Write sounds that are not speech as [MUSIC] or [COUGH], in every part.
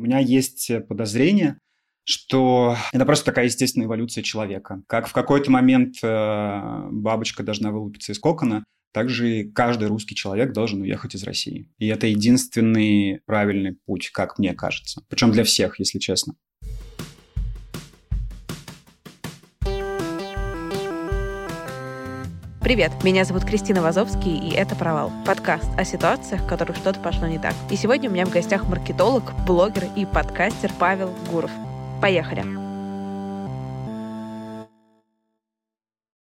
У меня есть подозрение, что это просто такая естественная эволюция человека. Как в какой-то момент э, бабочка должна вылупиться из кокона, также каждый русский человек должен уехать из России. И это единственный правильный путь, как мне кажется. Причем для всех, если честно. Привет, меня зовут Кристина Вазовский, и это «Провал» — подкаст о ситуациях, в которых что-то пошло не так. И сегодня у меня в гостях маркетолог, блогер и подкастер Павел Гуров. Поехали!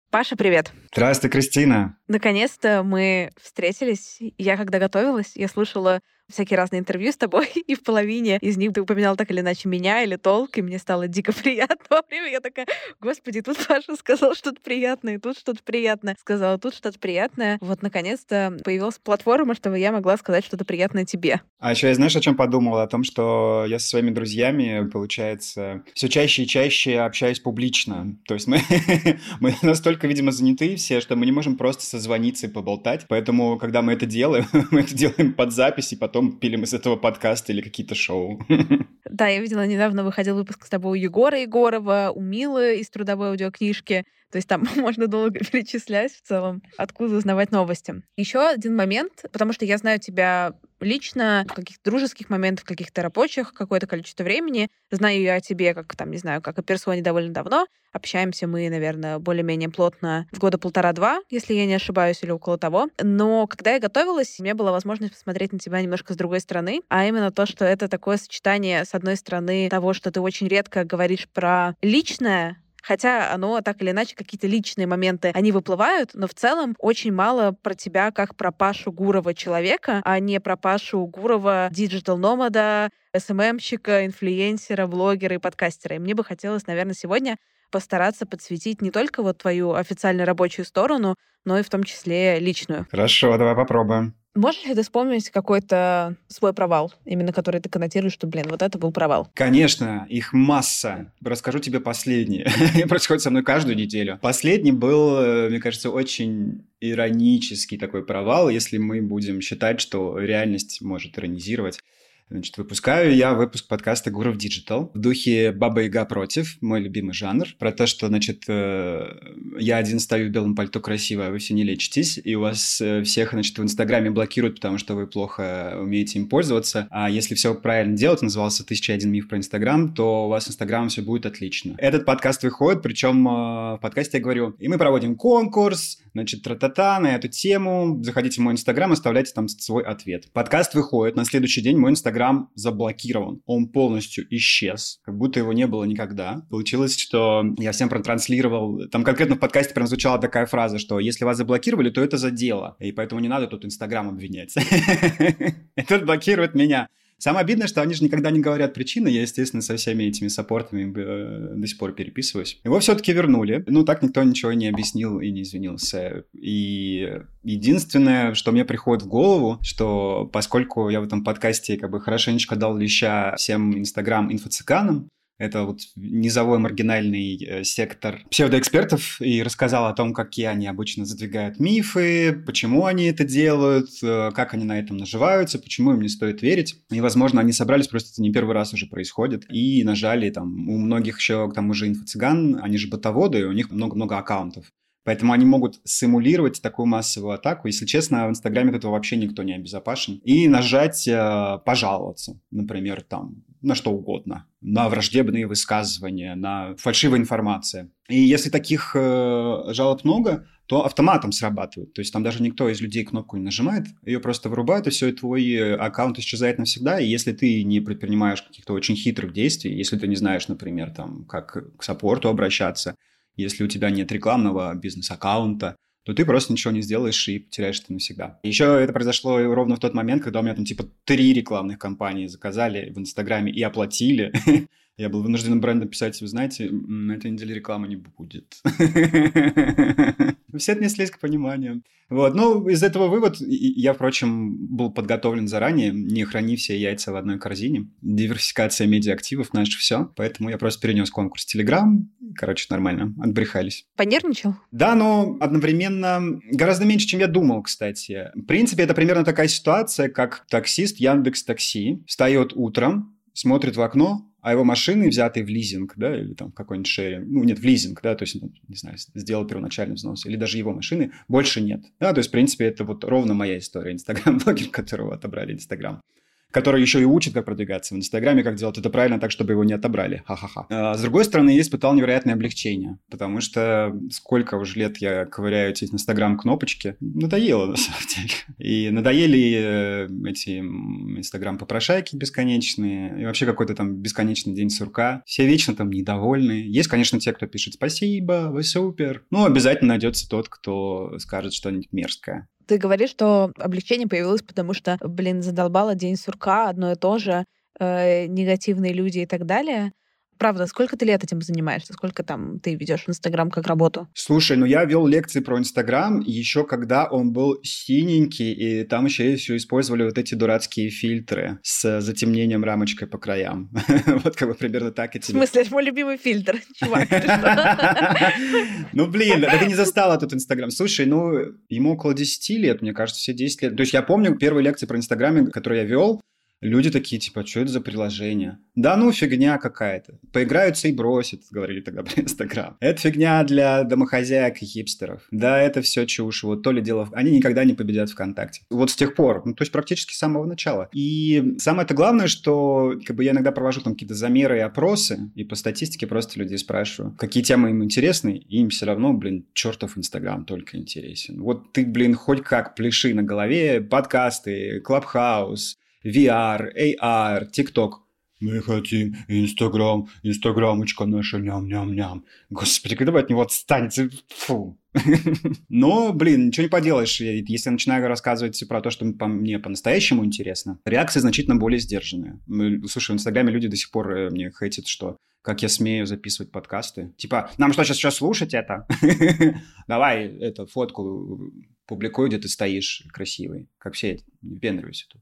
Паша, привет. Здравствуй, Кристина. Наконец-то мы встретились. Я когда готовилась, я слушала всякие разные интервью с тобой, [LAUGHS] и в половине из них ты упоминал так или иначе меня или толк, и мне стало дико [LAUGHS] приятно во время. Я такая, господи, тут Паша сказал что-то приятное, тут что-то приятное, сказала тут что-то приятное. Вот, наконец-то появилась платформа, чтобы я могла сказать что-то приятное тебе. А еще я знаешь, о чем подумал? О том, что я со своими друзьями, получается, все чаще и чаще общаюсь публично. То есть мы, [LAUGHS] мы настолько, видимо, заняты все, что мы не можем просто созвониться и поболтать. Поэтому, когда мы это делаем, мы это делаем под запись, и потом потом пилим из этого подкаста или какие-то шоу. [LAUGHS] Да, я видела, недавно выходил выпуск с тобой у Егора Егорова, у Милы из трудовой аудиокнижки. То есть там [LAUGHS] можно долго перечислять в целом, откуда узнавать новости. Еще один момент, потому что я знаю тебя лично, каких-то дружеских моментах, каких-то рабочих, какое-то количество времени. Знаю я о тебе, как там, не знаю, как о персоне довольно давно. Общаемся мы, наверное, более-менее плотно в года полтора-два, если я не ошибаюсь, или около того. Но когда я готовилась, у меня была возможность посмотреть на тебя немножко с другой стороны, а именно то, что это такое сочетание, с одной стороны, того, что ты очень редко говоришь про личное, Хотя оно так или иначе, какие-то личные моменты, они выплывают, но в целом очень мало про тебя как про Пашу Гурова человека, а не про Пашу Гурова digital nomad а, SMM щика, инфлюенсера, блогера и подкастера. И мне бы хотелось, наверное, сегодня постараться подсветить не только вот твою официально рабочую сторону, но и в том числе личную. Хорошо, давай попробуем. Можешь ли ты вспомнить какой-то свой провал, именно который ты коннотируешь, что, блин, вот это был провал? Конечно, их масса. Расскажу тебе последний. [LAUGHS] Происходит со мной каждую неделю. Последний был, э, мне кажется, очень иронический такой провал, если мы будем считать, что реальность может иронизировать. Значит, выпускаю я выпуск подкаста Гуров Digital в духе Баба Яга против, мой любимый жанр, про то, что, значит, э, я один стою в белом пальто красиво, а вы все не лечитесь, и у вас э, всех, значит, в Инстаграме блокируют, потому что вы плохо умеете им пользоваться, а если все правильно делать, назывался «Тысяча один миф про Инстаграм», то у вас Инстаграм все будет отлично. Этот подкаст выходит, причем э, в подкасте я говорю, и мы проводим конкурс, значит, тра-та-та на эту тему, заходите в мой Инстаграм, оставляйте там свой ответ. Подкаст выходит, на следующий день мой Инстаграм Инстаграм заблокирован. Он полностью исчез, как будто его не было никогда. Получилось, что я всем протранслировал... Там конкретно в подкасте прям звучала такая фраза, что если вас заблокировали, то это за дело. И поэтому не надо тут Инстаграм обвинять. [LAUGHS] Этот блокирует меня. Самое обидное, что они же никогда не говорят причины. Я, естественно, со всеми этими саппортами э, до сих пор переписываюсь. Его все-таки вернули. Ну, так никто ничего не объяснил и не извинился. И единственное, что мне приходит в голову, что поскольку я в этом подкасте как бы хорошенечко дал леща всем инстаграм-инфо-цыганам, это вот низовой маргинальный э, сектор псевдоэкспертов и рассказал о том, какие они обычно задвигают мифы, почему они это делают, э, как они на этом наживаются, почему им не стоит верить. И, возможно, они собрались, просто это не первый раз уже происходит, и нажали там у многих еще, к тому же, инфо-цыган, они же ботоводы, у них много-много аккаунтов. Поэтому они могут симулировать такую массовую атаку. Если честно, в Инстаграме этого вообще никто не обезопасен. И нажать э, «пожаловаться», например, там, на что угодно. На враждебные высказывания, на фальшивая информация. И если таких э, жалоб много, то автоматом срабатывает. То есть там даже никто из людей кнопку не нажимает, ее просто вырубают, и все, и твой э, аккаунт исчезает навсегда. И если ты не предпринимаешь каких-то очень хитрых действий, если ты не знаешь, например, там, как к саппорту обращаться, если у тебя нет рекламного бизнес-аккаунта, то ты просто ничего не сделаешь и потеряешь это навсегда. Еще это произошло ровно в тот момент, когда у меня там типа три рекламных кампании заказали в Инстаграме и оплатили. [LAUGHS] Я был вынужден брендом писать, вы знаете, на этой неделе рекламы не будет. [LAUGHS] Все отнеслись к пониманию. Вот, ну, из этого вывод, я, впрочем, был подготовлен заранее, не храни все яйца в одной корзине. Диверсификация медиа-активов – наше все. Поэтому я просто перенес конкурс Телеграм. Короче, нормально, отбрехались. Понервничал? Да, но одновременно гораздо меньше, чем я думал, кстати. В принципе, это примерно такая ситуация, как таксист Яндекс Такси встает утром, смотрит в окно, а его машины, взятые в лизинг, да, или там какой-нибудь шеринг, ну, нет, в лизинг, да, то есть, не знаю, сделал первоначальный взнос, или даже его машины, больше нет. Да, то есть, в принципе, это вот ровно моя история. Инстаграм-блогер, [LAUGHS] которого отобрали Инстаграм который еще и учит, как продвигаться в Инстаграме, как делать это правильно так, чтобы его не отобрали. Ха-ха-ха. А, с другой стороны, я испытал невероятное облегчение, потому что сколько уже лет я ковыряю эти Инстаграм-кнопочки, надоело на самом деле. И надоели э, эти Инстаграм-попрошайки бесконечные, и вообще какой-то там бесконечный день сурка. Все вечно там недовольны. Есть, конечно, те, кто пишет «Спасибо, вы супер». Но обязательно найдется тот, кто скажет что-нибудь мерзкое. Ты говоришь, что облегчение появилось, потому что, блин, задолбало день сурка, одно и то же, э, негативные люди и так далее. Правда, сколько ты лет этим занимаешься? Сколько там ты ведешь Инстаграм как работу? Слушай, ну я вел лекции про Инстаграм еще когда он был синенький, и там еще, еще использовали вот эти дурацкие фильтры с затемнением рамочкой по краям. [LAUGHS] Вот как бы примерно так и тебе. В смысле, это мой любимый фильтр, [LAUGHS] чувак. [LAUGHS] Ну, блин, ты не застал этот Инстаграм. Слушай, ну, ему около 10 лет, мне кажется, все 10 лет. То есть я помню первые лекции про Инстаграм, которые я вел, Люди такие, типа, что это за приложение? Да ну, фигня какая-то. Поиграются и бросят, говорили тогда [LAUGHS] про Инстаграм. Это фигня для домохозяек и хипстеров. Да, это все чушь. Вот то ли дело... Они никогда не победят ВКонтакте. Вот с тех пор. Ну, то есть практически с самого начала. И самое это главное, что как бы я иногда провожу там какие-то замеры и опросы, и по статистике просто людей спрашиваю, какие темы им интересны, и им все равно, блин, чертов Инстаграм только интересен. Вот ты, блин, хоть как пляши на голове, подкасты, Клабхаус, VR, AR, TikTok. Мы хотим Инстаграм, Инстаграмочка наша, ням-ням-ням. Господи, когда вы от него отстанете? Фу. [LAUGHS] Но, блин, ничего не поделаешь. Если я начинаю рассказывать про то, что мне по-настоящему интересно, реакции значительно более сдержанные. Слушай, в Инстаграме люди до сих пор э, мне хейтят, что как я смею записывать подкасты. Типа, нам что, сейчас, сейчас слушать это? [LAUGHS] Давай эту фотку публикуй, где ты стоишь красивый. Как все, не пендривайся тут.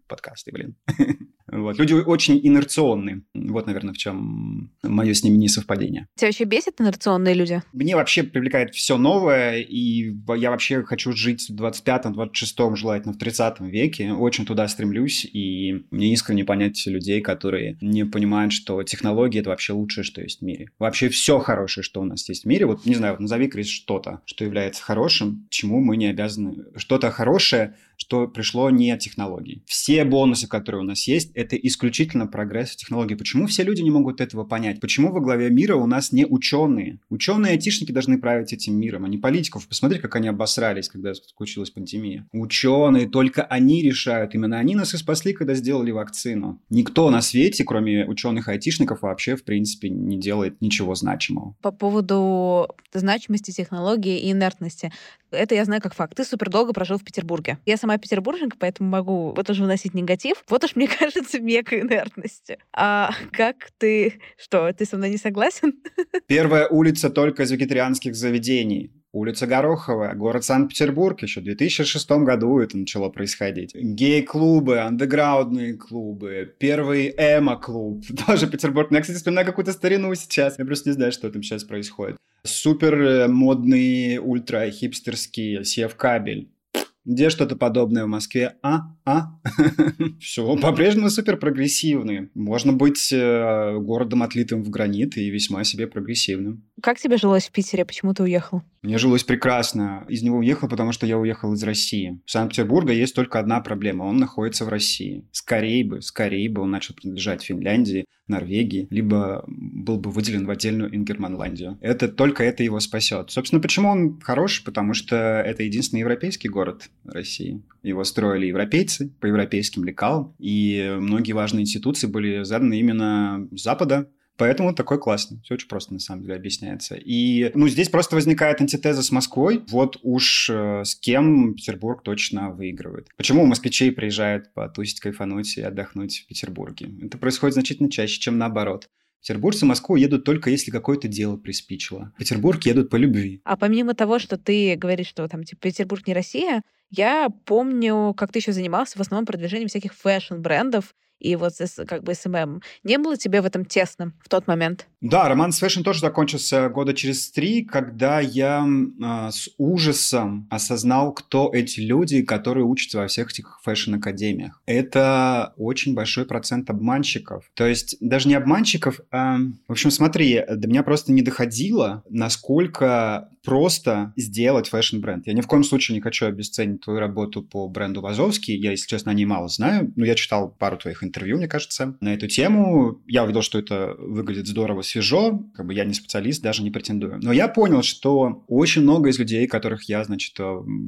Подкасты, блин. [LAUGHS] Вот. Люди очень инерционные. Вот, наверное, в чем мое с ними несовпадение. Тебя вообще бесят инерционные люди? Мне вообще привлекает все новое, и я вообще хочу жить в 25-м, 26-м, желательно в 30 веке. Очень туда стремлюсь, и мне искренне понять людей, которые не понимают, что технологии — это вообще лучшее, что есть в мире. Вообще все хорошее, что у нас есть в мире. Вот, не знаю, вот назови, Крис, что-то, что является хорошим, чему мы не обязаны. Что-то хорошее, что пришло не от технологий. Все бонусы, которые у нас есть, это исключительно прогресс технологий. Почему все люди не могут этого понять? Почему во главе мира у нас не ученые? Ученые и айтишники должны править этим миром, а не политиков. Посмотри, как они обосрались, когда случилась пандемия. Ученые, только они решают. Именно они нас и спасли, когда сделали вакцину. Никто на свете, кроме ученых и айтишников, вообще, в принципе, не делает ничего значимого. По поводу значимости технологии и инертности. Это я знаю как факт. Ты супер долго прожил в Петербурге. Я сама петербурженка, поэтому могу вот уже вносить негатив. Вот уж, мне [LAUGHS] кажется, мека инертности. А как ты... Что, ты со мной не согласен? [LAUGHS] Первая улица только из вегетарианских заведений. Улица Гороховая, город Санкт-Петербург, еще в 2006 году это начало происходить. Гей-клубы, андеграундные клубы, первый эмо-клуб, [LAUGHS] тоже Петербург. Я, кстати, вспоминаю какую-то старину сейчас. Я просто не знаю, что там сейчас происходит. Супер э, модный, ультра хипстерский сев-кабель. Где что-то подобное в Москве? А? А? [LAUGHS] Все, по-прежнему супер прогрессивные. Можно быть э, городом отлитым в гранит и весьма себе прогрессивным. Как тебе жилось в Питере? Почему ты уехал? Мне жилось прекрасно. Из него уехал, потому что я уехал из России. В Санкт-Петербурге есть только одна проблема. Он находится в России. Скорее бы, скорее бы он начал принадлежать Финляндии, Норвегии, либо был бы выделен в отдельную Ингерманландию. Это только это его спасет. Собственно, почему он хороший? Потому что это единственный европейский город России. Его строили европейцы по европейским лекалам, и многие важные институции были заданы именно с Запада, Поэтому такой классный. Все очень просто, на самом деле, объясняется. И, ну, здесь просто возникает антитеза с Москвой. Вот уж э, с кем Петербург точно выигрывает. Почему москвичи приезжают потусить, кайфануть и отдохнуть в Петербурге? Это происходит значительно чаще, чем наоборот. Петербуржцы в Москву едут только если какое-то дело приспичило. В Петербург едут по любви. А помимо того, что ты говоришь, что там типа Петербург не Россия, я помню, как ты еще занимался в основном продвижением всяких фэшн-брендов и вот как бы SMM. Не было тебе в этом тесно в тот момент? Да, роман с fashion тоже закончился года через три, когда я э, с ужасом осознал, кто эти люди, которые учатся во всех этих fashion-академиях. Это очень большой процент обманщиков. То есть даже не обманщиков, а... В общем, смотри, до меня просто не доходило, насколько просто сделать fashion-бренд. Я ни в коем случае не хочу обесценить твою работу по бренду Вазовский. Я, если честно, о ней мало знаю, но я читал пару твоих интервью, мне кажется, на эту тему. Я увидел, что это выглядит здорово, свежо. Как бы я не специалист, даже не претендую. Но я понял, что очень много из людей, которых я, значит, э,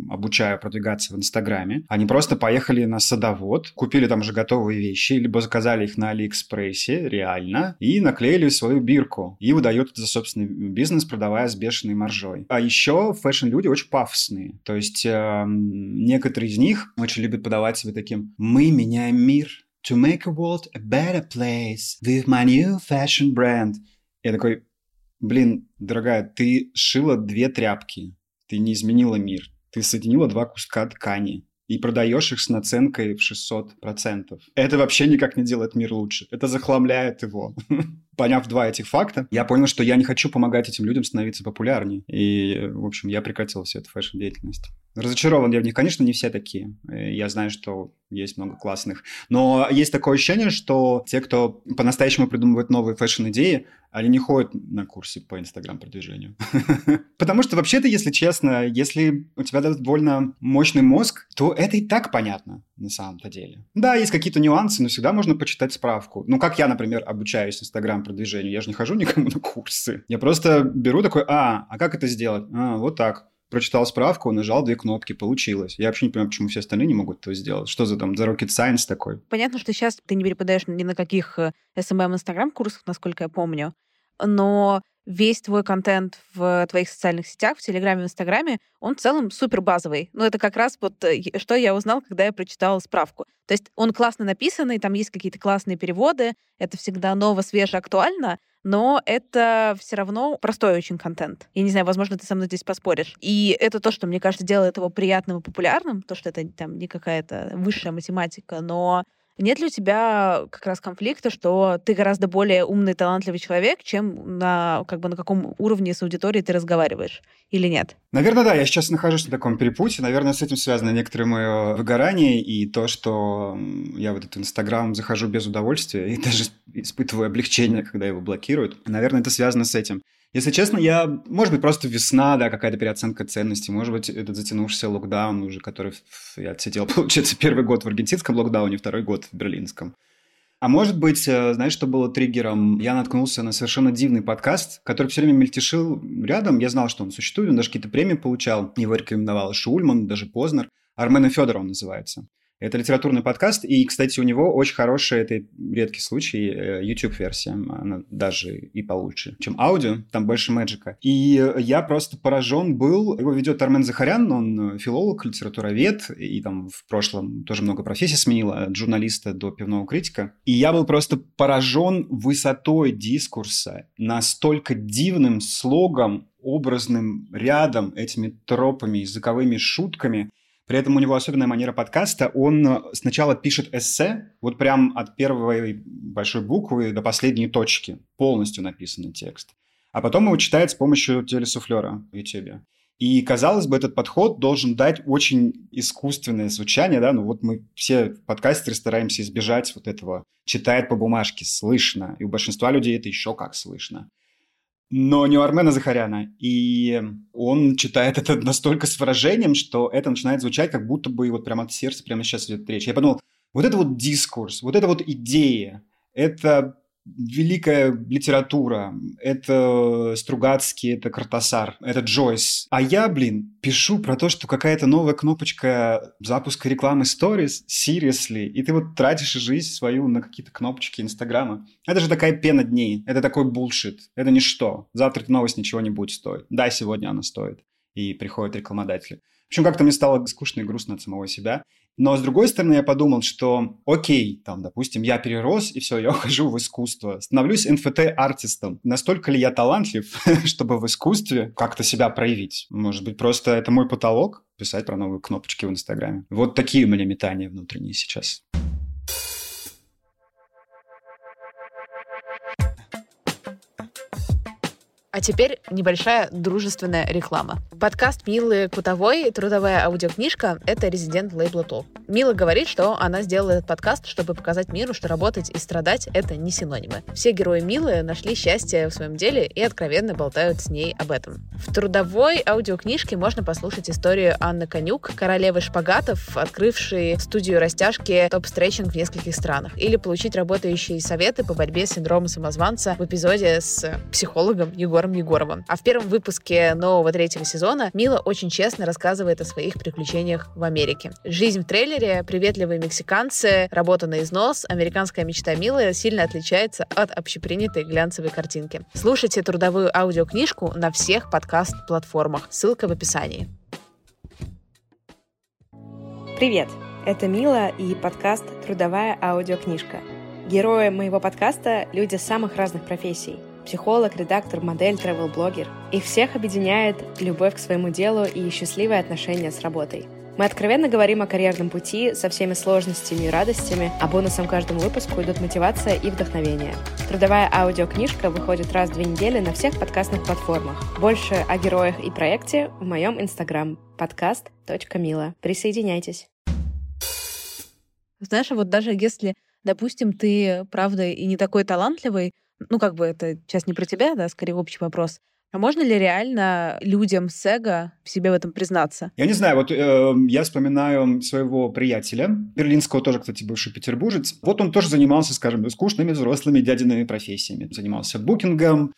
обучаю продвигаться в Инстаграме, они просто поехали на садовод, купили там уже готовые вещи, либо заказали их на Алиэкспрессе, реально, и наклеили свою бирку. И выдают это за собственный бизнес, продавая с бешеной маржой. А еще fashion-люди очень пафосные. То есть э, некоторые из них очень любят подавать себе таким «Мы меняем мир, to make a world a better place with my new fashion brand. Я такой, блин, дорогая, ты шила две тряпки, ты не изменила мир, ты соединила два куска ткани и продаешь их с наценкой в 600%. Это вообще никак не делает мир лучше. Это захламляет его. [LAUGHS] Поняв два этих факта, я понял, что я не хочу помогать этим людям становиться популярнее. И, в общем, я прекратил всю эту фэшн-деятельность. Разочарован я в них. Конечно, не все такие. Я знаю, что есть много классных. Но есть такое ощущение, что те, кто по-настоящему придумывает новые фэшн-идеи, они не ходят на курсы по инстаграм-продвижению. [LAUGHS] Потому что вообще-то, если честно, если у тебя довольно мощный мозг, то это и так понятно на самом-то деле. Да, есть какие-то нюансы, но всегда можно почитать справку. Ну, как я, например, обучаюсь инстаграм-продвижению. Я же не хожу никому на курсы. Я просто беру такой, а, а как это сделать? А, вот так прочитал справку, нажал две кнопки, получилось. Я вообще не понимаю, почему все остальные не могут этого сделать. Что за там, за rocket science такой? Понятно, что сейчас ты не преподаешь ни на каких SMM Instagram курсах, насколько я помню, но весь твой контент в твоих социальных сетях, в Телеграме, в Инстаграме, он в целом супер базовый. Ну, это как раз вот э, что я узнал, когда я прочитала справку. То есть он классно написанный, там есть какие-то классные переводы, это всегда ново, свеже, актуально, но это все равно простой очень контент. Я не знаю, возможно, ты со мной здесь поспоришь. И это то, что, мне кажется, делает его приятным и популярным, то, что это там не какая-то высшая математика, но нет ли у тебя как раз конфликта, что ты гораздо более умный, талантливый человек, чем на, как бы, на каком уровне с аудиторией ты разговариваешь? Или нет? Наверное, да. Я сейчас нахожусь на таком перепуте. Наверное, с этим связано некоторое мое выгорание и то, что я в этот Инстаграм захожу без удовольствия и [LAUGHS] даже испытываю облегчение, когда его блокируют. Наверное, это связано с этим. Если честно, я... Может быть, просто весна, да, какая-то переоценка ценностей. Может быть, этот затянувшийся локдаун уже, который я отсидел, [LAUGHS] получается, первый год в аргентинском локдауне, второй год в берлинском. А может быть, э, знаешь, что было триггером? Я наткнулся на совершенно дивный подкаст, который все время мельтешил рядом. Я знал, что он существует, он даже какие-то премии получал. Его рекомендовал Шульман, даже Познер. Армен и Федор он называется. Это литературный подкаст, и, кстати, у него очень хорошая, это редкий случай, э, YouTube-версия, она даже и получше, чем аудио, там больше мэджика. И я просто поражен был, его ведет Армен Захарян, он филолог, литературовед, и там в прошлом тоже много профессий сменил, от журналиста до пивного критика. И я был просто поражен высотой дискурса, настолько дивным слогом, образным рядом, этими тропами, языковыми шутками – при этом у него особенная манера подкаста. Он э, сначала пишет эссе, вот прям от первой большой буквы до последней точки. Полностью написанный текст. А потом его читает с помощью телесуфлера в YouTube. И, казалось бы, этот подход должен дать очень искусственное звучание, да, ну вот мы все подкастеры стараемся избежать вот этого читает по бумажке, слышно, и у большинства людей это еще как слышно но не у Армена Захаряна. И он читает это настолько с выражением, что это начинает звучать, как будто бы вот прямо от сердца прямо сейчас идет речь. Я подумал, вот это вот дискурс, вот это вот идея, это великая литература, это Стругацкий, это Картасар, это Джойс. А я, блин, пишу про то, что какая-то новая кнопочка запуска рекламы Stories, seriously, и ты вот тратишь жизнь свою на какие-то кнопочки Инстаграма. Это же такая пена дней, это такой булшит, это ничто. Завтра новость ничего не будет стоить. Да, сегодня она стоит. И приходят рекламодатели. Общем, как-то мне стало скучно и грустно от самого себя. Но, с другой стороны, я подумал, что окей, там, допустим, я перерос, и все, я [LAUGHS] ухожу в искусство. Становлюсь NFT-артистом. Настолько ли я талантлив, [LAUGHS] чтобы в искусстве как-то себя проявить? Может быть, просто это мой потолок? Писать про новые кнопочки в Инстаграме. Вот такие у меня метания внутренние сейчас. А теперь небольшая дружественная реклама. Подкаст Милы Кутовой «Трудовая аудиокнижка» — это резидент лейбла Толк. Мила говорит, что она сделала этот подкаст, чтобы показать миру, что работать и страдать — это не синонимы. Все герои Милы нашли счастье в своем деле и откровенно болтают с ней об этом. В трудовой аудиокнижке можно послушать историю Анны Конюк, королевы шпагатов, открывшей студию растяжки топ-стретчинг в нескольких странах, или получить работающие советы по борьбе с синдромом самозванца в эпизоде с психологом Егором Егором Егоровым. А в первом выпуске нового третьего сезона Мила очень честно рассказывает о своих приключениях в Америке. Жизнь в трейлере, приветливые мексиканцы, работа на износ, американская мечта Милы сильно отличается от общепринятой глянцевой картинки. Слушайте трудовую аудиокнижку на всех подкаст-платформах. Ссылка в описании. Привет! Это Мила и подкаст «Трудовая аудиокнижка». Герои моего подкаста — люди самых разных профессий — психолог, редактор, модель, travel-блогер. Их всех объединяет любовь к своему делу и счастливые отношения с работой. Мы откровенно говорим о карьерном пути со всеми сложностями и радостями, а бонусом каждому выпуску идут мотивация и вдохновение. Трудовая аудиокнижка выходит раз в две недели на всех подкастных платформах. Больше о героях и проекте в моем инстаграм подкаст.мила. Присоединяйтесь. Знаешь, вот даже если, допустим, ты, правда, и не такой талантливый, ну, как бы это сейчас не про тебя, да, скорее общий вопрос. А можно ли реально людям с эго в себе в этом признаться? Я не знаю, вот э, я вспоминаю своего приятеля, берлинского тоже, кстати, бывший петербуржец. Вот он тоже занимался, скажем, скучными взрослыми дядиными профессиями. Занимался букингом,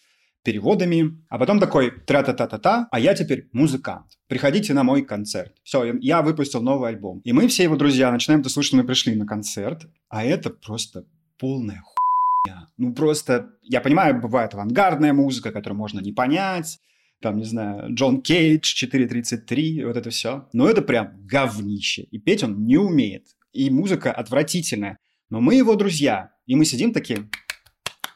переводами, а потом такой тра-та-та-та-та, а я теперь музыкант. Приходите на мой концерт. Все, я выпустил новый альбом. И мы все его друзья начинаем это слушать, мы пришли на концерт, а это просто полная хуйня ну, просто, я понимаю, бывает авангардная музыка, которую можно не понять, там, не знаю, Джон Кейдж, 4.33, вот это все. Но это прям говнище. И петь он не умеет. И музыка отвратительная. Но мы его друзья. И мы сидим такие,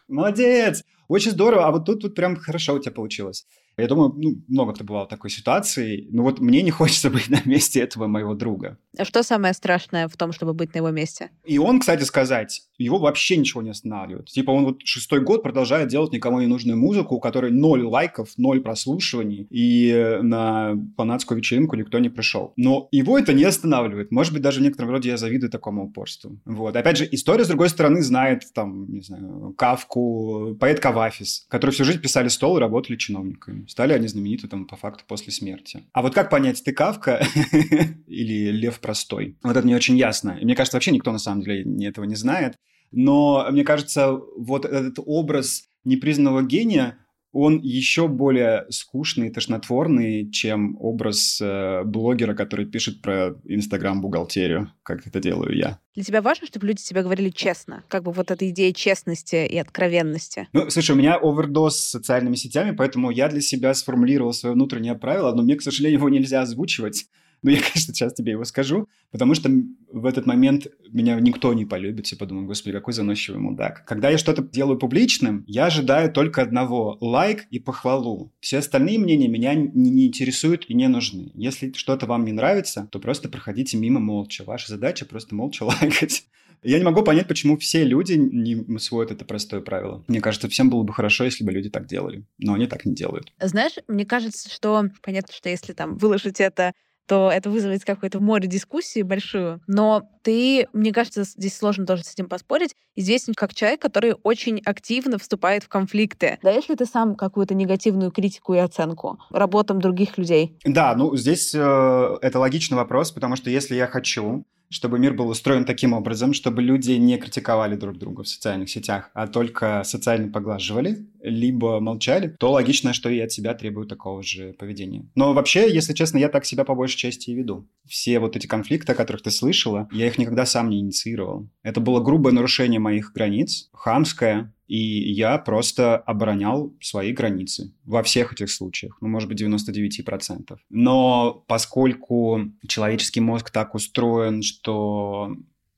молодец, очень здорово, а вот тут, тут прям хорошо у тебя получилось. Я думаю, ну, много кто бывал в такой ситуации. Но вот мне не [LAUGHS] хочется быть на месте этого моего друга. А что самое страшное в том, чтобы быть на его месте? И он, кстати сказать, его вообще ничего не останавливает. Типа он вот шестой год продолжает делать никому не нужную музыку, у которой ноль лайков, ноль прослушиваний, и на фанатскую вечеринку никто не пришел. Но его это не останавливает. Может быть, даже в некотором роде я завидую такому упорству. Вот. Опять же, история, с другой стороны, знает, там, не знаю, Кавку, поэт Кавафис, которые всю жизнь писали стол и работали чиновниками. Стали они знамениты там по факту после смерти. А вот как понять, ты Кавка [LAUGHS] или Лев Простой? Вот это не очень ясно. И мне кажется, вообще никто на самом деле этого не знает. Но мне кажется, вот этот образ непризнанного гения, он еще более скучный и тошнотворный, чем образ э, блогера, который пишет про Инстаграм-бухгалтерию, как это делаю я. Для тебя важно, чтобы люди тебе говорили честно? Как бы вот эта идея честности и откровенности? Ну, слушай, у меня овердоз с социальными сетями, поэтому я для себя сформулировал свое внутреннее правило, но мне, к сожалению, его нельзя озвучивать. Ну, [LAUGHS] я, конечно, сейчас тебе его скажу, потому что в этот момент меня никто не полюбит. Я подумаю, господи, какой заносчивый мудак. Когда я что-то делаю публичным, я ожидаю только одного – лайк и похвалу. Все остальные мнения меня не, не интересуют и не нужны. Если что-то вам не нравится, то просто проходите мимо молча. Ваша задача просто молча [LAUGHS] лайкать. Я не могу понять, почему все люди не усвоят это простое правило. Мне кажется, всем было бы хорошо, если бы люди так делали. Но они так не делают. Знаешь, мне кажется, что понятно, что если там выложить это то это вызовет какое-то море дискуссии большую. Но ты мне кажется, здесь сложно тоже с этим поспорить, известен как человек, который очень активно вступает в конфликты. Даешь ли ты сам какую-то негативную критику и оценку работам других людей? Да, ну здесь э, это логичный вопрос, потому что если я хочу чтобы мир был устроен таким образом, чтобы люди не критиковали друг друга в социальных сетях, а только социально поглаживали, либо молчали, то логично, что и от себя требуют такого же поведения. Но вообще, если честно, я так себя по большей части и веду. Все вот эти конфликты, о которых ты слышала, я их никогда сам не инициировал. Это было грубое нарушение моих границ, хамское, и я просто оборонял свои границы во всех этих случаях, ну, может быть, 99%. Но поскольку человеческий мозг так устроен, что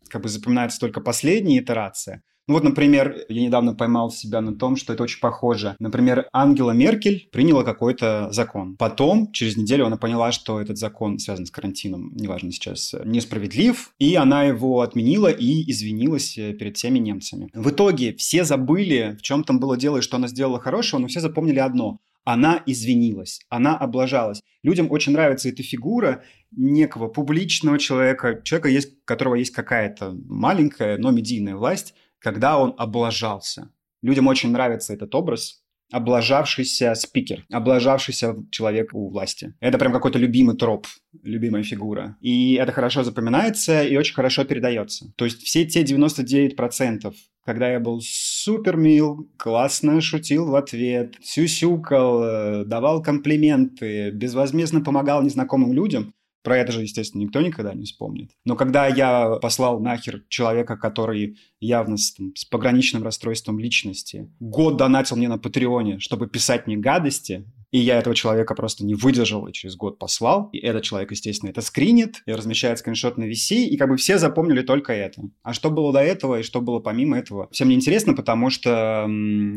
как бы запоминается только последняя итерация, вот, например, я недавно поймал себя на том, что это очень похоже. Например, Ангела Меркель приняла какой-то закон. Потом, через неделю, она поняла, что этот закон связан с карантином, неважно сейчас, несправедлив, и она его отменила и извинилась э, перед всеми немцами. В итоге все забыли, в чем там было дело и что она сделала хорошего, но все запомнили одно она извинилась, она облажалась. Людям очень нравится эта фигура некого публичного человека, человека, есть, которого есть какая-то маленькая, но медийная власть, когда он облажался. Людям очень нравится этот образ, облажавшийся спикер, облажавшийся человек у власти. Это прям какой-то любимый троп, любимая фигура. И это хорошо запоминается и очень хорошо передается. То есть все те 99%, когда я был супер мил, классно шутил в ответ, сюсюкал, э, давал комплименты, безвозмездно помогал незнакомым людям, про это же, естественно, никто никогда не вспомнит. Но когда я послал нахер человека, который явно с, там, с пограничным расстройством личности, год донатил мне на Патреоне, чтобы писать мне гадости, и я этого человека просто не выдержал и через год послал. И этот человек, естественно, это скринит и размещает скриншот на VC, и как бы все запомнили только это. А что было до этого и что было помимо этого, всем не интересно, потому что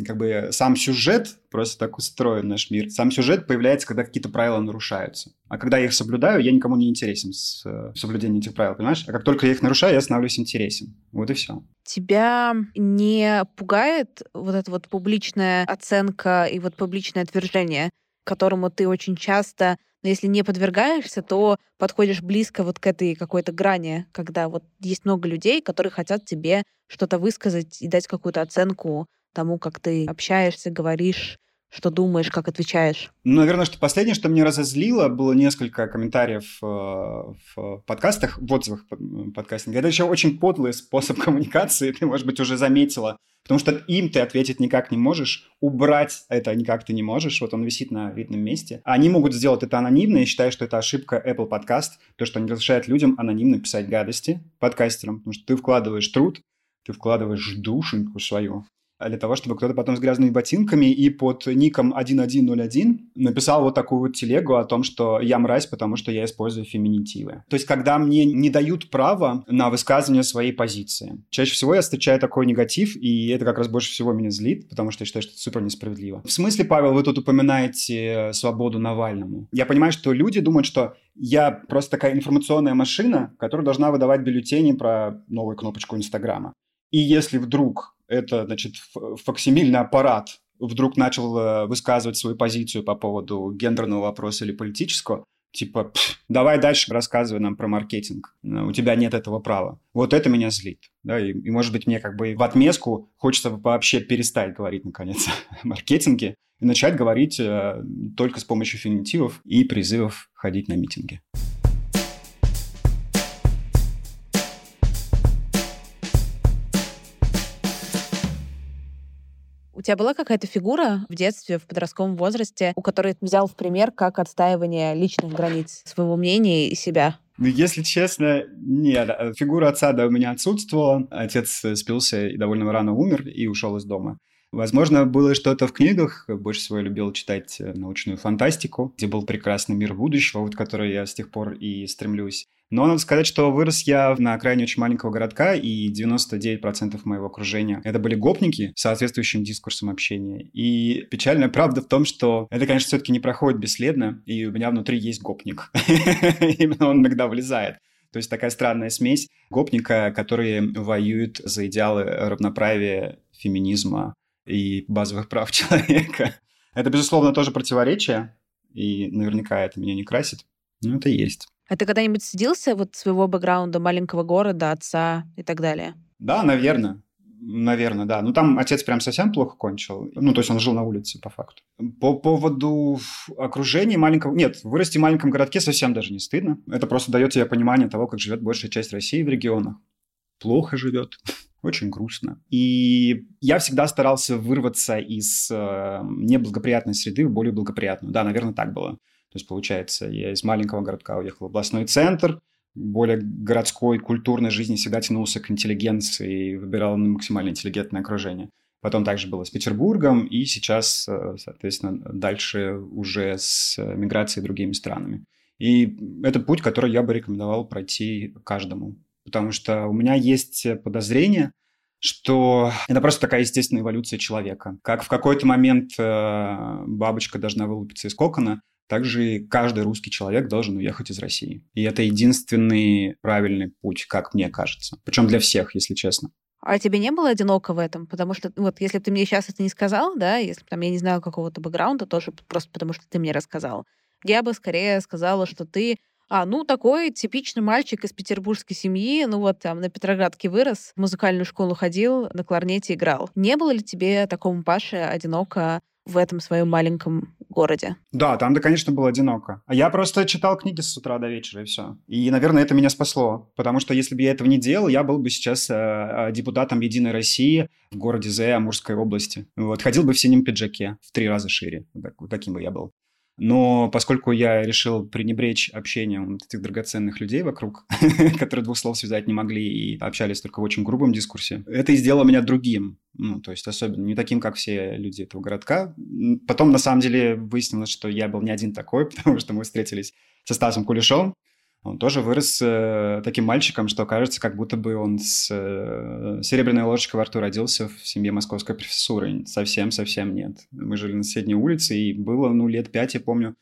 как бы сам сюжет, просто так устроен наш мир, сам сюжет появляется, когда какие-то правила нарушаются. А когда я их соблюдаю, я никому не интересен с э, соблюдением этих правил, понимаешь? А как только я их нарушаю, я становлюсь интересен. Вот и все. Тебя не пугает вот эта вот публичная оценка и вот публичное отвержение? которому ты очень часто, но если не подвергаешься, то подходишь близко вот к этой какой-то грани, когда вот есть много людей, которые хотят тебе что-то высказать и дать какую-то оценку тому, как ты общаешься, говоришь, что думаешь, как отвечаешь? Ну, наверное, что последнее, что меня разозлило, было несколько комментариев э, в подкастах, в отзывах подкастинга. Это еще очень подлый способ [LAUGHS] коммуникации, ты, может быть, уже заметила. Потому что им ты ответить никак не можешь, убрать это никак ты не можешь, вот он висит на видном месте. Они могут сделать это анонимно, и считаю, что это ошибка Apple Podcast, то, что они разрешают людям анонимно писать гадости подкастерам, потому что ты вкладываешь труд, ты вкладываешь душеньку свою для того, чтобы кто-то потом с грязными ботинками и под ником 1101 написал вот такую вот телегу о том, что я мразь, потому что я использую феминитивы. То есть, когда мне не дают права на высказывание своей позиции. Чаще всего я встречаю такой негатив, и это как раз больше всего меня злит, потому что я считаю, что это супер несправедливо. В смысле, Павел, вы тут упоминаете свободу Навальному? Я понимаю, что люди думают, что я просто такая информационная машина, которая должна выдавать бюллетени про новую кнопочку Инстаграма. И если вдруг это, значит, факсимильный аппарат вдруг начал э, высказывать свою позицию по поводу гендерного вопроса или политического, типа, давай дальше рассказывай нам про маркетинг, у тебя нет этого права. Вот это меня злит. Да, и, и может быть, мне как бы в отместку хочется вообще перестать говорить, наконец, [LAUGHS] о маркетинге и начать говорить э, только с помощью феминитивов и призывов ходить на митинги. Тебя была какая-то фигура в детстве, в подростковом возрасте, у которой ты взял в пример как отстаивание личных границ своего мнения и себя? Ну, если честно, нет. Фигура отца, да, у меня отсутствовала. Отец спился и довольно рано умер и ушел из дома. Возможно, было что-то в книгах. Больше всего я любил читать э, научную фантастику, где был прекрасный мир будущего, вот который я с тех пор и стремлюсь. Но надо сказать, что вырос я на окраине очень маленького городка, и 99% моего окружения это были гопники с соответствующим дискурсом общения. И печальная правда в том, что это, конечно, все-таки не проходит бесследно, и у меня внутри есть гопник. [LAUGHS] Именно он иногда вылезает. То есть такая странная смесь гопника, которые воюют за идеалы равноправия, феминизма, и базовых прав [LAUGHS] человека. Это, безусловно, тоже противоречие, и наверняка это меня не красит, но это есть. А ты когда-нибудь сиделся вот своего бэкграунда, маленького города, отца и так далее? Да, наверное. Наверное, да. Ну, там отец прям совсем плохо кончил. Ну, то есть он жил на улице, по факту. По поводу окружения маленького... Нет, вырасти в маленьком городке совсем даже не стыдно. Это просто дает тебе понимание того, как живет большая часть России в регионах. Плохо живет. [LAUGHS] Очень грустно. И я всегда старался вырваться из э, неблагоприятной среды в более благоприятную. Да, наверное, так было. То есть, получается, я из маленького городка уехал в областной центр, более городской культурной жизни всегда тянулся к интеллигенции и выбирал максимально интеллигентное окружение. Потом также было с Петербургом, и сейчас, э, соответственно, дальше уже с миграцией другими странами. И это путь, который я бы рекомендовал пройти каждому. Потому что у меня есть подозрение, что это просто такая естественная эволюция человека. Как в какой-то момент э, бабочка должна вылупиться из кокона, также каждый русский человек должен уехать из России. И это единственный правильный путь, как мне кажется. Причем для всех, если честно. А тебе не было одиноко в этом? Потому что, вот, если бы ты мне сейчас это не сказал, да, если бы там я не знала какого-то бэкграунда, тоже просто потому что ты мне рассказал, я бы скорее сказала, что ты а, ну, такой типичный мальчик из петербургской семьи, ну вот там на Петроградке вырос, в музыкальную школу ходил, на кларнете играл. Не было ли тебе такому Паше одиноко в этом своем маленьком городе. Да, там, да, конечно, было одиноко. А я просто читал книги с утра до вечера, и все. И, наверное, это меня спасло. Потому что если бы я этого не делал, я был бы сейчас э, депутатом Единой России в городе Зэ, Амурской области. Вот, ходил бы в синем пиджаке в три раза шире. Вот, так, вот таким бы я был. Но поскольку я решил пренебречь общением этих драгоценных людей вокруг, [LAUGHS] которые двух слов связать не могли и общались только в очень грубом дискурсе, это и сделало меня другим. Ну, то есть особенно не таким, как все люди этого городка. Потом, на самом деле, выяснилось, что я был не один такой, [LAUGHS] потому что мы встретились со Стасом Кулешом, он тоже вырос э, таким мальчиком, что кажется, как будто бы он с э, серебряной ложечкой во рту родился в семье московской профессуры. Совсем-совсем нет. Мы жили на соседней улице, и было, ну, лет пять, я помню,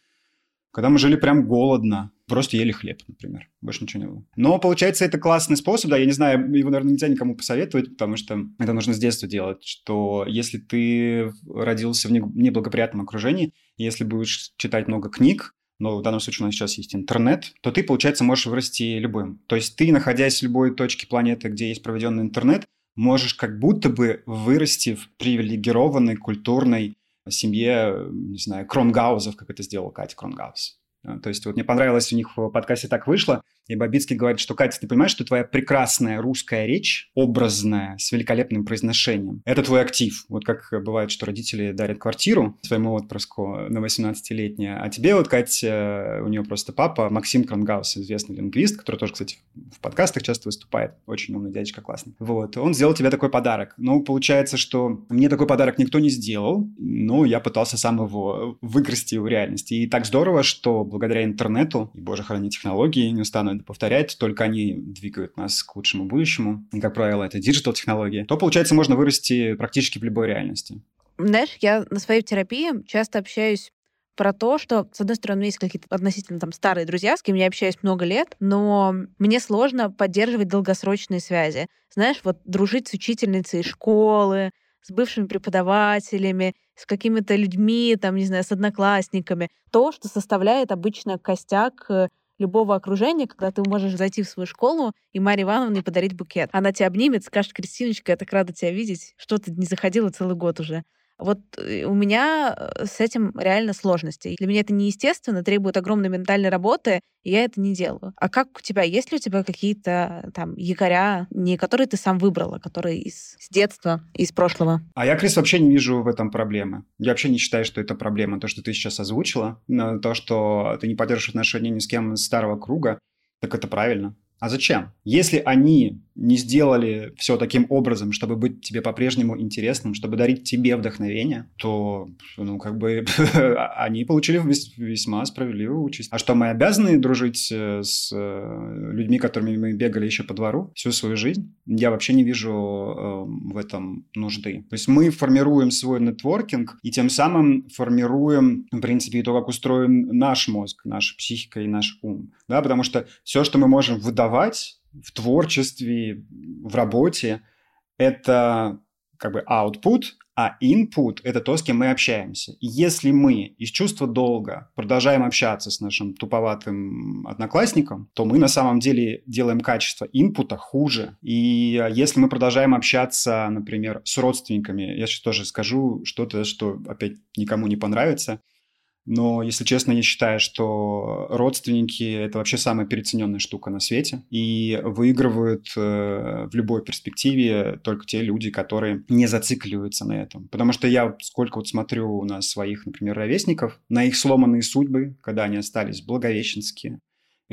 когда мы жили прям голодно. Просто ели хлеб, например. Больше ничего не было. Но, получается, это классный способ, да, я не знаю, его, наверное, нельзя никому посоветовать, потому что это нужно с детства делать, что если ты родился в неблагоприятном окружении, если будешь читать много книг, но в данном случае у нас сейчас есть интернет, то ты, получается, можешь вырасти любым. То есть ты, находясь в любой точке планеты, где есть проведенный интернет, можешь как будто бы вырасти в привилегированной культурной семье, не знаю, Кронгаузов, как это сделал Катя Кронгаус. А, то есть вот мне понравилось у них в подкасте так вышло, и Бабицкий говорит, что, Катя, ты понимаешь, что твоя прекрасная русская речь, образная, с великолепным произношением, это твой актив. Вот как бывает, что родители дарят квартиру своему отпрыску на 18-летнее, а тебе вот, Катя, у нее просто папа Максим Крангаус, известный лингвист, который тоже, кстати, в подкастах часто выступает, очень умный дядечка, классный. Вот, он сделал тебе такой подарок. Ну, получается, что мне такой подарок никто не сделал, но я пытался сам его выкрасти в реальности. И так здорово, что благодаря интернету, и, боже, храни технологии, не стану это повторять, только они двигают нас к лучшему будущему, и, как правило, это диджитал-технологии, то, получается, можно вырасти практически в любой реальности. Знаешь, я на своей терапии часто общаюсь про то, что, с одной стороны, есть какие-то относительно там старые друзья, с кем я общаюсь много лет, но мне сложно поддерживать долгосрочные связи. Знаешь, вот дружить с учительницей школы, с бывшими преподавателями, с какими-то людьми, там, не знаю, с одноклассниками. То, что составляет обычно костяк э, любого окружения, когда ты можешь зайти в свою школу и Марье Ивановне подарить букет. Она тебя обнимет, скажет, Кристиночка, я так рада тебя видеть. Что ты не заходила целый год уже. Вот э, у меня э, с этим реально сложности. Для меня это неестественно, требует огромной ментальной работы, и я это не делаю. А как у тебя? Есть ли у тебя какие-то там якоря, не которые ты сам выбрала, которые из с детства, из прошлого? А я, Крис, вообще не вижу в этом проблемы. Я вообще не считаю, что это проблема. То, что ты сейчас озвучила, то, что ты не поддерживаешь отношения ни с кем из старого круга, так это правильно. А зачем? Если они не сделали все таким образом, чтобы быть тебе по-прежнему интересным, чтобы дарить тебе вдохновение, то, ну, как бы, [LAUGHS] они получили весьма справедливую участь. А что, мы обязаны дружить э, с э, людьми, которыми мы бегали еще по двору всю свою жизнь? Я вообще не вижу э, в этом нужды. То есть мы формируем свой нетворкинг и тем самым формируем, в принципе, и то, как устроен наш мозг, наша психика и наш ум. Да, потому что все, что мы можем выдавать создавать в творчестве, в работе, это как бы output, а input — это то, с кем мы общаемся. И если мы из чувства долга продолжаем общаться с нашим туповатым одноклассником, то мы на самом деле делаем качество инпута хуже. И если мы продолжаем общаться, например, с родственниками, я сейчас тоже скажу что-то, что опять никому не понравится, но, если честно, я считаю, что родственники – это вообще самая переоцененная штука на свете. И выигрывают э, в любой перспективе только те люди, которые не зацикливаются на этом. Потому что я сколько вот смотрю на своих, например, ровесников, на их сломанные судьбы, когда они остались благовещенские,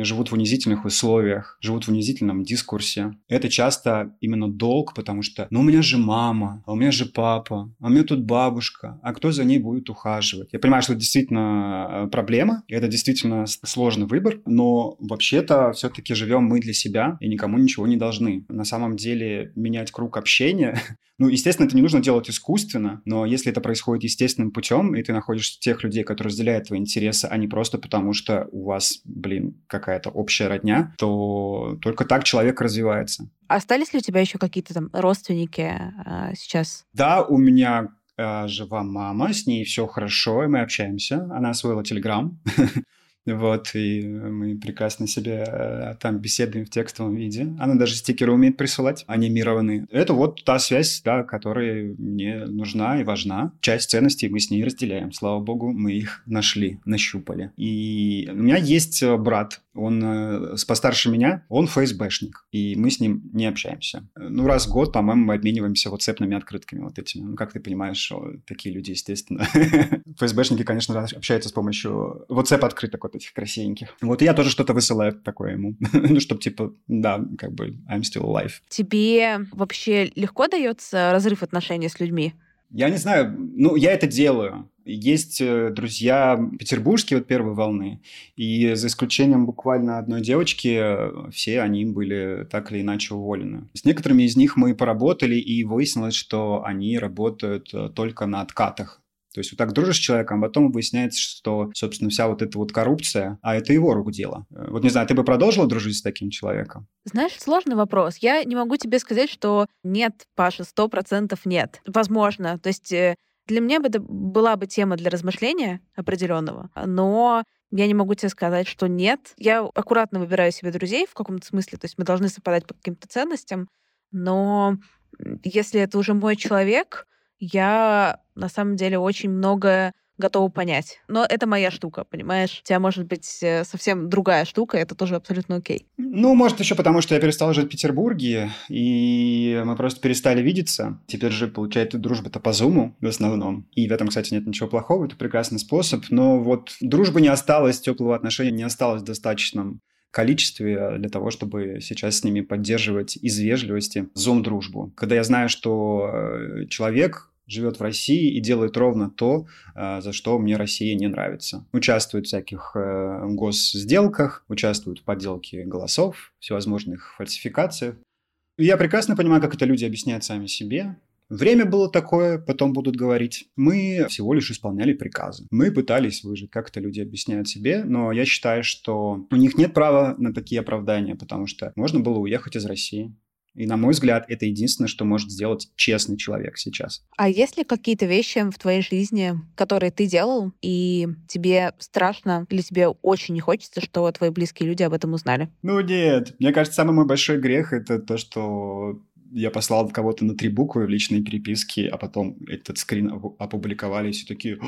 живут в унизительных условиях, живут в унизительном дискурсе. Это часто именно долг, потому что, ну, у меня же мама, а у меня же папа, а у меня тут бабушка, а кто за ней будет ухаживать? Я понимаю, что это действительно э, проблема, и это действительно сложный выбор, но вообще-то все-таки живем мы для себя и никому ничего не должны. На самом деле менять круг общения [LAUGHS] Ну, естественно, это не нужно делать искусственно, но если это происходит естественным путем, и ты находишь тех людей, которые разделяют твои интересы, а не просто потому, что у вас, блин, какая-то общая родня, то только так человек развивается. Остались ли у тебя еще какие-то там родственники э, сейчас? Да, у меня э, жива мама, с ней все хорошо, и мы общаемся. Она освоила Телеграм. [LAUGHS] Вот, и мы прекрасно себе э, там беседуем в текстовом виде. Она даже стикеры умеет присылать, анимированные. Это вот та связь, да, которая мне нужна и важна. Часть ценностей мы с ней разделяем. Слава богу, мы их нашли, нащупали. И у меня есть э, брат, он э, постарше меня, он ФСБшник, и мы с ним не общаемся. Ну, раз в год, по-моему, мы обмениваемся ватсэпными открытками вот этими. Ну, как ты понимаешь, такие люди, естественно. [LAUGHS] ФСБшники, конечно, общаются с помощью WhatsApp-открыток вот этих красивеньких. Вот я тоже что-то высылаю такое ему. [LAUGHS] ну, чтобы типа, да, как бы I'm still alive. Тебе вообще легко дается разрыв отношений с людьми? Я не знаю, ну, я это делаю. Есть э, друзья петербургские вот первой волны, и за исключением буквально одной девочки, э, все они были так или иначе уволены. С некоторыми из них мы поработали, и выяснилось, что они работают э, только на откатах. То есть вот так дружишь с человеком, а потом выясняется, что, собственно, вся вот эта вот коррупция, а это его рук дело. Вот не знаю, ты бы продолжила дружить с таким человеком? Знаешь, сложный вопрос. Я не могу тебе сказать, что нет, Паша, сто процентов нет. Возможно. То есть для меня бы это была бы тема для размышления определенного, но я не могу тебе сказать, что нет. Я аккуратно выбираю себе друзей в каком-то смысле, то есть мы должны совпадать по каким-то ценностям, но если это уже мой человек, я на самом деле очень многое готова понять. Но это моя штука, понимаешь? У тебя может быть э, совсем другая штука, это тоже абсолютно окей. Ну, может, еще потому, что я перестал жить в Петербурге, и мы просто перестали видеться. Теперь же, получается, дружба-то по зуму в основном. И в этом, кстати, нет ничего плохого, это прекрасный способ. Но вот дружбы не осталось, теплого отношения не осталось достаточном количестве для того, чтобы сейчас с ними поддерживать из вежливости зум-дружбу. Когда я знаю, что э, человек живет в России и делает ровно то, э, за что мне Россия не нравится. Участвует в всяких э, госсделках, участвует в подделке голосов, всевозможных фальсификациях. я прекрасно понимаю, как это люди объясняют сами себе. Время было такое, потом будут говорить. Мы всего лишь исполняли приказы. Мы пытались выжить, как это люди объясняют себе, но я считаю, что у них нет права на такие оправдания, потому что можно было уехать из России. И, на мой взгляд, это единственное, что может сделать честный человек сейчас. А есть ли какие-то вещи в твоей жизни, которые ты делал, и тебе страшно или тебе очень не хочется, что твои близкие люди об этом узнали? Ну нет. Мне кажется, самый мой большой грех — это то, что я послал кого-то на три буквы в личные переписки, а потом этот скрин опубликовали, и все такие...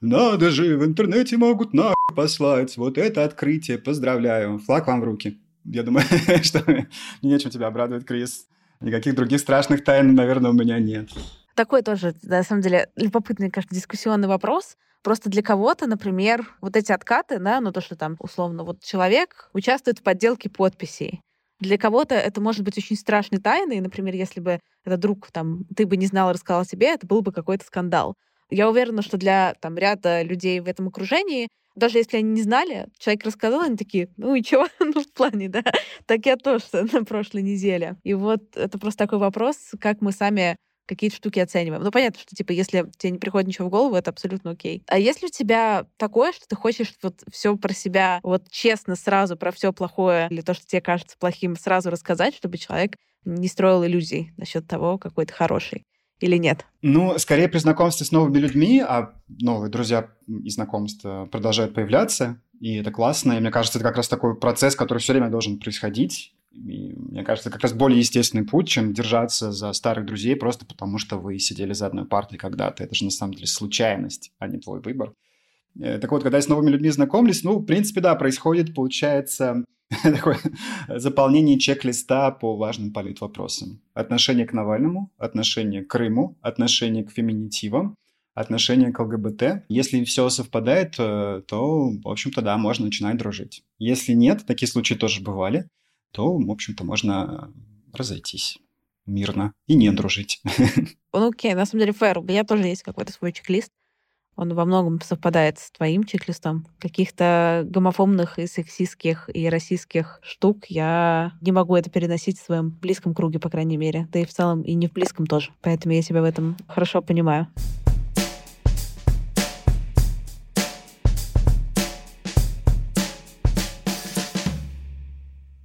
Надо же, в интернете могут нахуй послать. Вот это открытие. Поздравляю. Флаг вам в руки. Я думаю, [LAUGHS] что мне нечем тебя обрадовать, Крис. Никаких других страшных тайн, наверное, у меня нет. Такой тоже, на самом деле, любопытный, кажется, дискуссионный вопрос. Просто для кого-то, например, вот эти откаты, да, ну то, что там условно вот человек участвует в подделке подписей. Для кого-то это может быть очень страшной тайной. Например, если бы этот друг, там, ты бы не знал рассказал себе, это был бы какой-то скандал. Я уверена, что для там, ряда людей в этом окружении даже если они не знали, человек рассказал, они такие, ну и чего? [LAUGHS] ну, в плане, да. Так я тоже [LAUGHS] на прошлой неделе. И вот это просто такой вопрос, как мы сами какие-то штуки оцениваем. Ну, понятно, что, типа, если тебе не приходит ничего в голову, это абсолютно окей. А если у тебя такое, что ты хочешь вот все про себя, вот честно сразу про все плохое или то, что тебе кажется плохим, сразу рассказать, чтобы человек не строил иллюзий насчет того, какой ты хороший. Или нет? Ну, скорее при знакомстве с новыми людьми, а новые друзья и знакомства продолжают появляться, и это классно. И мне кажется, это как раз такой процесс, который все время должен происходить. И мне кажется, это как раз более естественный путь, чем держаться за старых друзей просто потому, что вы сидели за одной партой когда-то. Это же на самом деле случайность, а не твой выбор. Э, так вот, когда я с новыми людьми знакомлюсь, ну, в принципе, да, происходит, получается, [LAUGHS] такое заполнение чек-листа по важным политвопросам. Отношение к Навальному, отношение к Крыму, отношение к феминитивам, отношение к ЛГБТ. Если все совпадает, э, то, в общем-то, да, можно начинать дружить. Если нет, такие случаи тоже бывали, то, в общем-то, можно разойтись мирно и не дружить. [LAUGHS] Ну, окей, на самом деле, фэр, у меня тоже есть какой-то свой чек-лист. Он во многом совпадает с твоим чек-листом. Каких-то гомофобных и сексистских и российских штук я не могу это переносить в своем близком круге, по крайней мере. Да и в целом и не в близком тоже. Поэтому я себя в этом хорошо понимаю.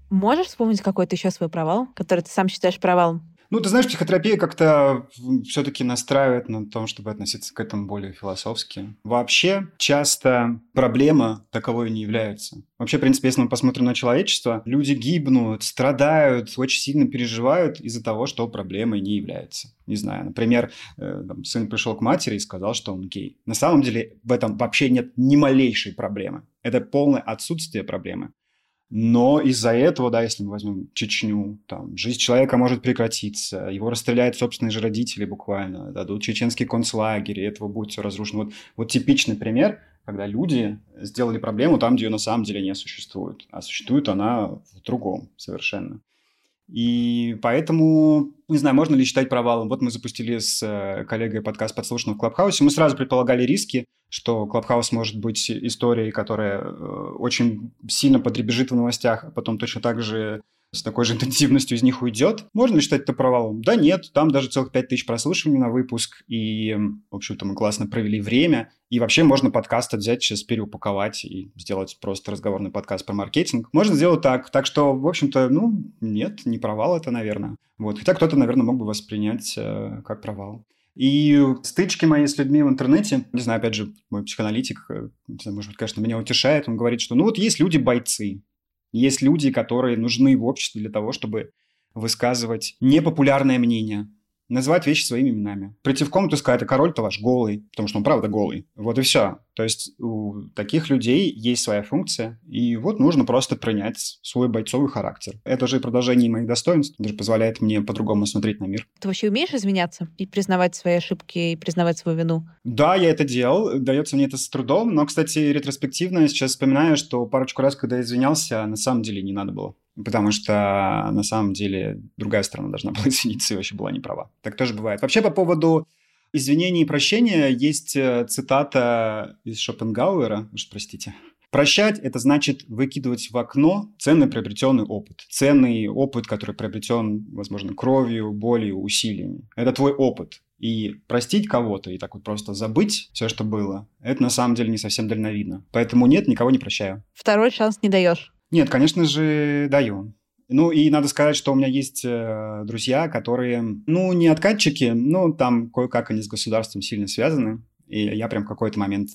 Можешь вспомнить какой-то еще свой провал, который ты сам считаешь провалом? Ну, ты знаешь, психотерапия как-то все-таки настраивает на том, чтобы относиться к этому более философски. Вообще, часто проблема таковой не является. Вообще, в принципе, если мы посмотрим на человечество, люди гибнут, страдают, очень сильно переживают из-за того, что проблемой не является. Не знаю, например, э, сын пришел к матери и сказал, что он гей. На самом деле в этом вообще нет ни малейшей проблемы. Это полное отсутствие проблемы. Но из-за этого, да, если мы возьмем Чечню, там, жизнь человека может прекратиться, его расстреляют собственные же родители буквально, дадут чеченский концлагерь, и этого будет все разрушено. Вот, вот типичный пример, когда люди сделали проблему там, где ее на самом деле не существует, а существует она в другом совершенно. И поэтому, не знаю, можно ли считать провалом. Вот мы запустили с э, коллегой подкаст «Подслушано в Клабхаусе». Мы сразу предполагали риски, что Клабхаус может быть историей, которая э, очень сильно подребежит в новостях, а потом точно так же с такой же интенсивностью из них уйдет. Можно ли считать это провалом? Да нет, там даже целых 5 тысяч прослушиваний на выпуск, и, в общем-то, мы классно провели время, и вообще можно подкаст взять, сейчас переупаковать и сделать просто разговорный подкаст про маркетинг. Можно сделать так. Так что, в общем-то, ну, нет, не провал это, наверное. Вот. Хотя кто-то, наверное, мог бы воспринять э, как провал. И стычки мои с людьми в интернете, не знаю, опять же, мой психоаналитик, э, не знаю, может быть, конечно, меня утешает, он говорит, что ну вот есть люди-бойцы, есть люди, которые нужны в обществе для того, чтобы высказывать непопулярное мнение, называть вещи своими именами. Прийти в комнату и сказать, а король-то ваш голый, потому что он правда голый. Вот и все. То есть у таких людей есть своя функция, и вот нужно просто принять свой бойцовый характер. Это же продолжение моих достоинств, это же позволяет мне по-другому смотреть на мир. Ты вообще умеешь изменяться и признавать свои ошибки, и признавать свою вину? Да, я это делал, дается мне это с трудом, но, кстати, ретроспективно сейчас вспоминаю, что парочку раз, когда я извинялся, на самом деле не надо было. Потому что на самом деле другая сторона должна [LAUGHS] была извиниться и вообще была не права. Так тоже бывает. Вообще по поводу извинений и прощения есть э, цитата из Шопенгауэра, уж простите. Прощать – это значит выкидывать в окно ценный приобретенный опыт. Ценный опыт, который приобретен, возможно, кровью, болью, усилиями. Это твой опыт. И простить кого-то и так вот просто забыть все, что было, это на самом деле не совсем дальновидно. Поэтому нет, никого не прощаю. Второй шанс не даешь. Нет, конечно же, даю. Ну, и надо сказать, что у меня есть э, друзья, которые, ну, не откатчики, но там кое-как они с государством сильно связаны. И я прям в какой-то момент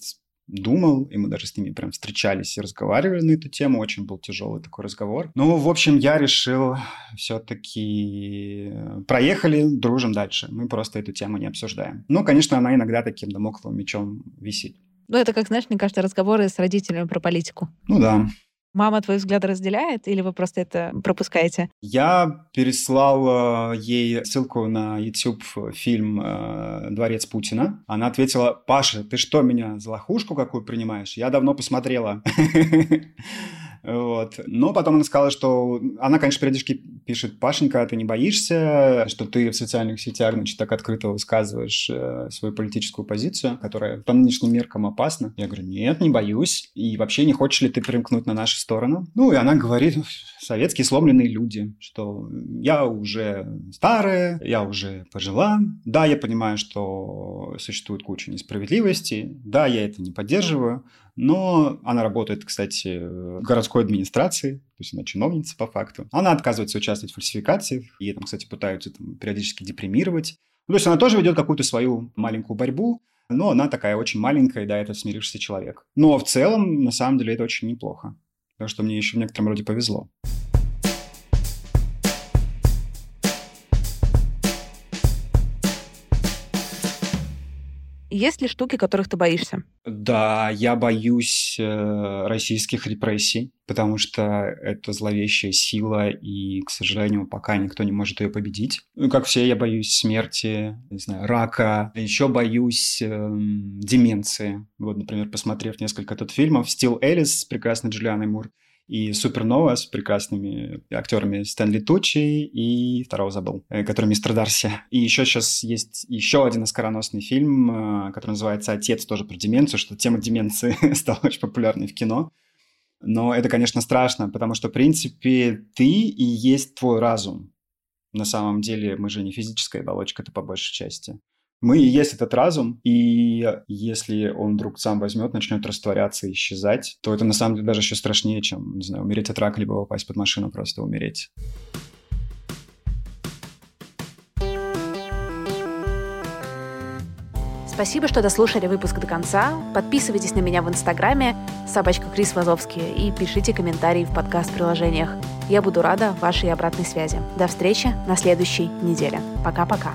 думал, и мы даже с ними прям встречались и разговаривали на эту тему. Очень был тяжелый такой разговор. Ну, в общем, я решил все-таки проехали, дружим дальше. Мы просто эту тему не обсуждаем. Ну, конечно, она иногда таким домокловым мечом висит. Ну, это как, знаешь, мне кажется, разговоры с родителями про политику. Ну да. Мама твои взгляды разделяет или вы просто это пропускаете? Я переслал э, ей ссылку на YouTube фильм э, «Дворец Путина». Она ответила, Паша, ты что, меня за лохушку какую принимаешь? Я давно посмотрела. [LAUGHS] Вот. Но потом она сказала, что она, конечно, периодически пишет, Пашенька, ты не боишься, что ты в социальных сетях, значит, так открыто высказываешь э, свою политическую позицию, которая по нынешним меркам опасна? Я говорю, нет, не боюсь. И вообще не хочешь ли ты примкнуть на нашу сторону? Ну, и она говорит, советские сломленные люди, что я уже старая, я уже пожила. Да, я понимаю, что существует куча несправедливости. Да, я это не поддерживаю. Но она работает, кстати, в городской администрации, то есть она чиновница по факту. Она отказывается участвовать в фальсификациях, ей там, кстати, пытаются там, периодически депримировать. Ну, то есть она тоже ведет какую-то свою маленькую борьбу, но она такая очень маленькая, да, это смирившийся человек. Но в целом, на самом деле, это очень неплохо. Так что мне еще в некотором роде повезло. Есть ли штуки, которых ты боишься? Да, я боюсь э, российских репрессий, потому что это зловещая сила, и, к сожалению, пока никто не может ее победить. Ну, как все, я боюсь смерти, не знаю, рака. Еще боюсь э, деменции. Вот, например, посмотрев несколько тут фильмов, «Стил Элис» с прекрасной Джулианой Мур, и Супернова с прекрасными актерами Стэнли Тучи и второго забыл, э, который мистер Дарси. И еще сейчас есть еще один оскароносный фильм, э, который называется «Отец», тоже про деменцию, что тема деменции [LAUGHS] стала очень популярной в кино. Но это, конечно, страшно, потому что, в принципе, ты и есть твой разум. На самом деле мы же не физическая оболочка, это по большей части. Мы и есть этот разум, и если он вдруг сам возьмет, начнет растворяться и исчезать, то это на самом деле даже еще страшнее, чем, не знаю, умереть от рака, либо упасть под машину, просто умереть. Спасибо, что дослушали выпуск до конца. Подписывайтесь на меня в Инстаграме собачка Крис Вазовский и пишите комментарии в подкаст-приложениях. Я буду рада вашей обратной связи. До встречи на следующей неделе. Пока-пока.